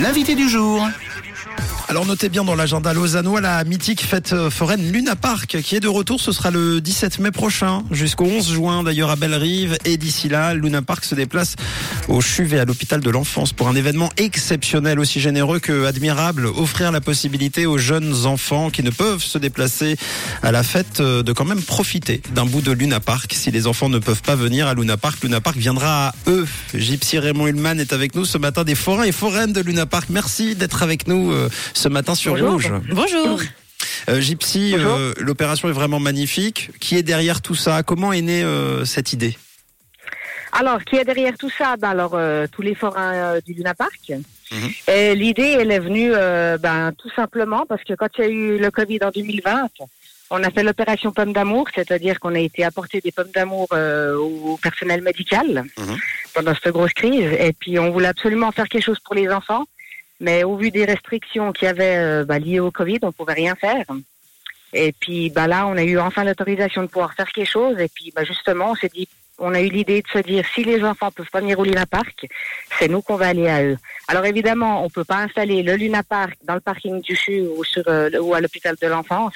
L'invité du jour. Alors notez bien dans l'agenda lausannois la mythique fête euh, foraine Luna Park qui est de retour. Ce sera le 17 mai prochain jusqu'au 11 juin d'ailleurs à Bellerive. Et d'ici là, Luna Park se déplace au Chuvet à l'hôpital de l'enfance pour un événement exceptionnel aussi généreux que admirable. Offrir la possibilité aux jeunes enfants qui ne peuvent se déplacer à la fête euh, de quand même profiter d'un bout de Luna Park. Si les enfants ne peuvent pas venir à Luna Park, Luna Park viendra à eux. Gypsy Raymond Hulman est avec nous ce matin des forains et foraines de Luna Park. Merci d'être avec nous euh, ce matin sur Bonjour. Rouge. Bonjour. Euh, Gypsy, euh, l'opération est vraiment magnifique. Qui est derrière tout ça? Comment est née euh, cette idée? Alors, qui est derrière tout ça? Ben, Alors, euh, tous les forains euh, du Luna Park. Mhm. Et l'idée, elle est venue euh, ben, tout simplement parce que quand il y a eu le Covid en 2020, on a fait l'opération Pomme d'amour, c'est-à-dire qu'on a été apporter des pommes d'amour euh, au personnel médical Mhm. pendant cette grosse crise. Et puis, on voulait absolument faire quelque chose pour les enfants. Mais au vu des restrictions qu'il y avait euh, ben, liées au Covid, on pouvait rien faire. Et puis bah là, on a eu enfin l'autorisation de pouvoir faire quelque chose. Et puis bah, justement, on s'est dit, on a eu l'idée de se dire, si les enfants peuvent pas venir au Luna Park, c'est nous qu'on va aller à eux. Alors évidemment, on peut pas installer le Luna Park dans le parking du CHU ou, euh, à l'hôpital de l'enfance.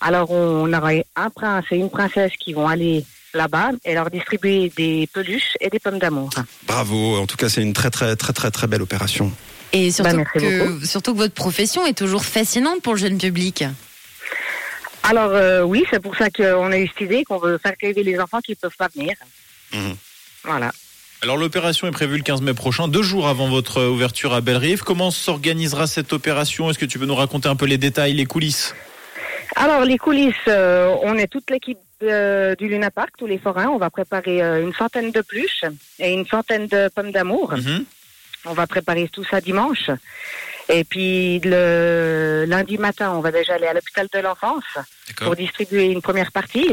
Alors on, on aura un prince et une princesse qui vont aller là-bas et leur distribuer des peluches et des pommes d'amour. Bravo. En tout cas, c'est une très très très très très belle opération. Et surtout, Bah, merci que, surtout que votre profession est toujours fascinante pour le jeune public. Alors euh, oui, c'est pour ça qu'on a eu cette idée qu'on veut faire rêver les enfants qui peuvent pas venir. Mhm. Voilà. Alors l'opération est prévue le 15 mai prochain, deux jours avant votre ouverture à Bellerive. Comment s'organisera cette opération? Est-ce que tu peux nous raconter un peu les détails, les coulisses? Alors les coulisses, euh, on est toute l'équipe euh, du Luna Park, tous les forains. On va préparer euh, une centaine de pluches et une centaine de pommes d'amour. Mhm. On va préparer tout ça dimanche. Et puis le lundi matin, on va déjà aller à l'hôpital de l'enfance pour distribuer une première partie.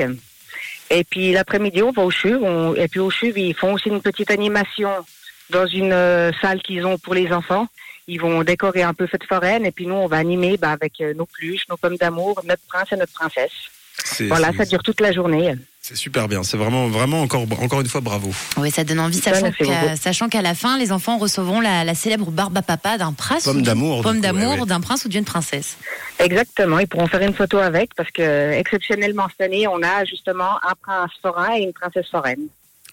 Et puis l'après-midi, on va au CHUV. on- Et puis au CHUV, ils font aussi une petite animation dans une euh, salle qu'ils ont pour les enfants. Ils vont décorer un peu fête foraine. Et puis nous, on va animer bah, avec euh, nos pluches, nos pommes d'amour, notre prince et notre princesse. Voilà, ça dure toute la journée. C'est super bien. C'est vraiment vraiment encore encore une fois bravo. Oui, ça donne envie, sachant qu'à beaucoup. sachant qu'à la fin, les enfants recevront la, la célèbre barbe à papa d'un prince. Pomme ou d'une- d'amour, du Pomme coup, d'amour ouais, ouais. d'un prince ou d'une princesse. Exactement, ils pourront faire une photo avec parce que exceptionnellement cette année, on a justement un prince forain et une princesse foraine.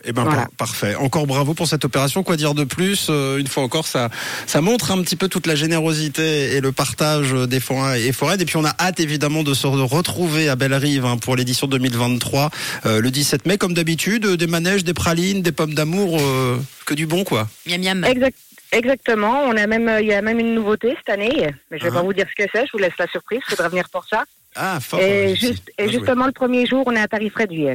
Eh ben Voilà. par- parfait. Encore bravo pour cette opération. Quoi dire de plus Euh, Une fois encore, ça ça montre un petit peu toute la générosité et le partage des forains et foraines. Et puis on a hâte évidemment de se retrouver à Bellerive hein, pour l'édition 2023 euh, le 17 mai, comme d'habitude, des manèges, des pralines, des pommes d'amour, euh, que du bon quoi. Miam miam. Exact, exactement, on a même, euh, il y a même une nouveauté cette année, mais je vais Ah. pas vous dire ce que c'est, je vous laisse la surprise, il faudra venir pour ça. Ah fort. et Gypsy. juste, et Bien joué. justement, le premier jour, on est à tarif réduit.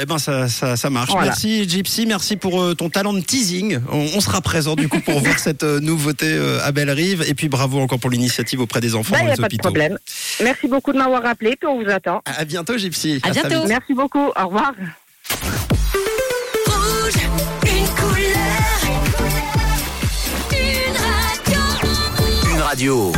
Eh ben ça, ça, ça marche. Voilà. Merci Gypsy, merci pour euh, ton talent de teasing. On, on sera présent du coup pour voir cette euh, nouveauté euh, à Bellerive. Et puis bravo encore pour l'initiative auprès des enfants Ben, il dans n'y a les pas de hôpitaux. problème. Merci beaucoup de m'avoir appelé, puis on vous attend. À bientôt Gypsy. À bientôt. Merci beaucoup, au revoir. Rouge, une couleur, une radio. Une radio.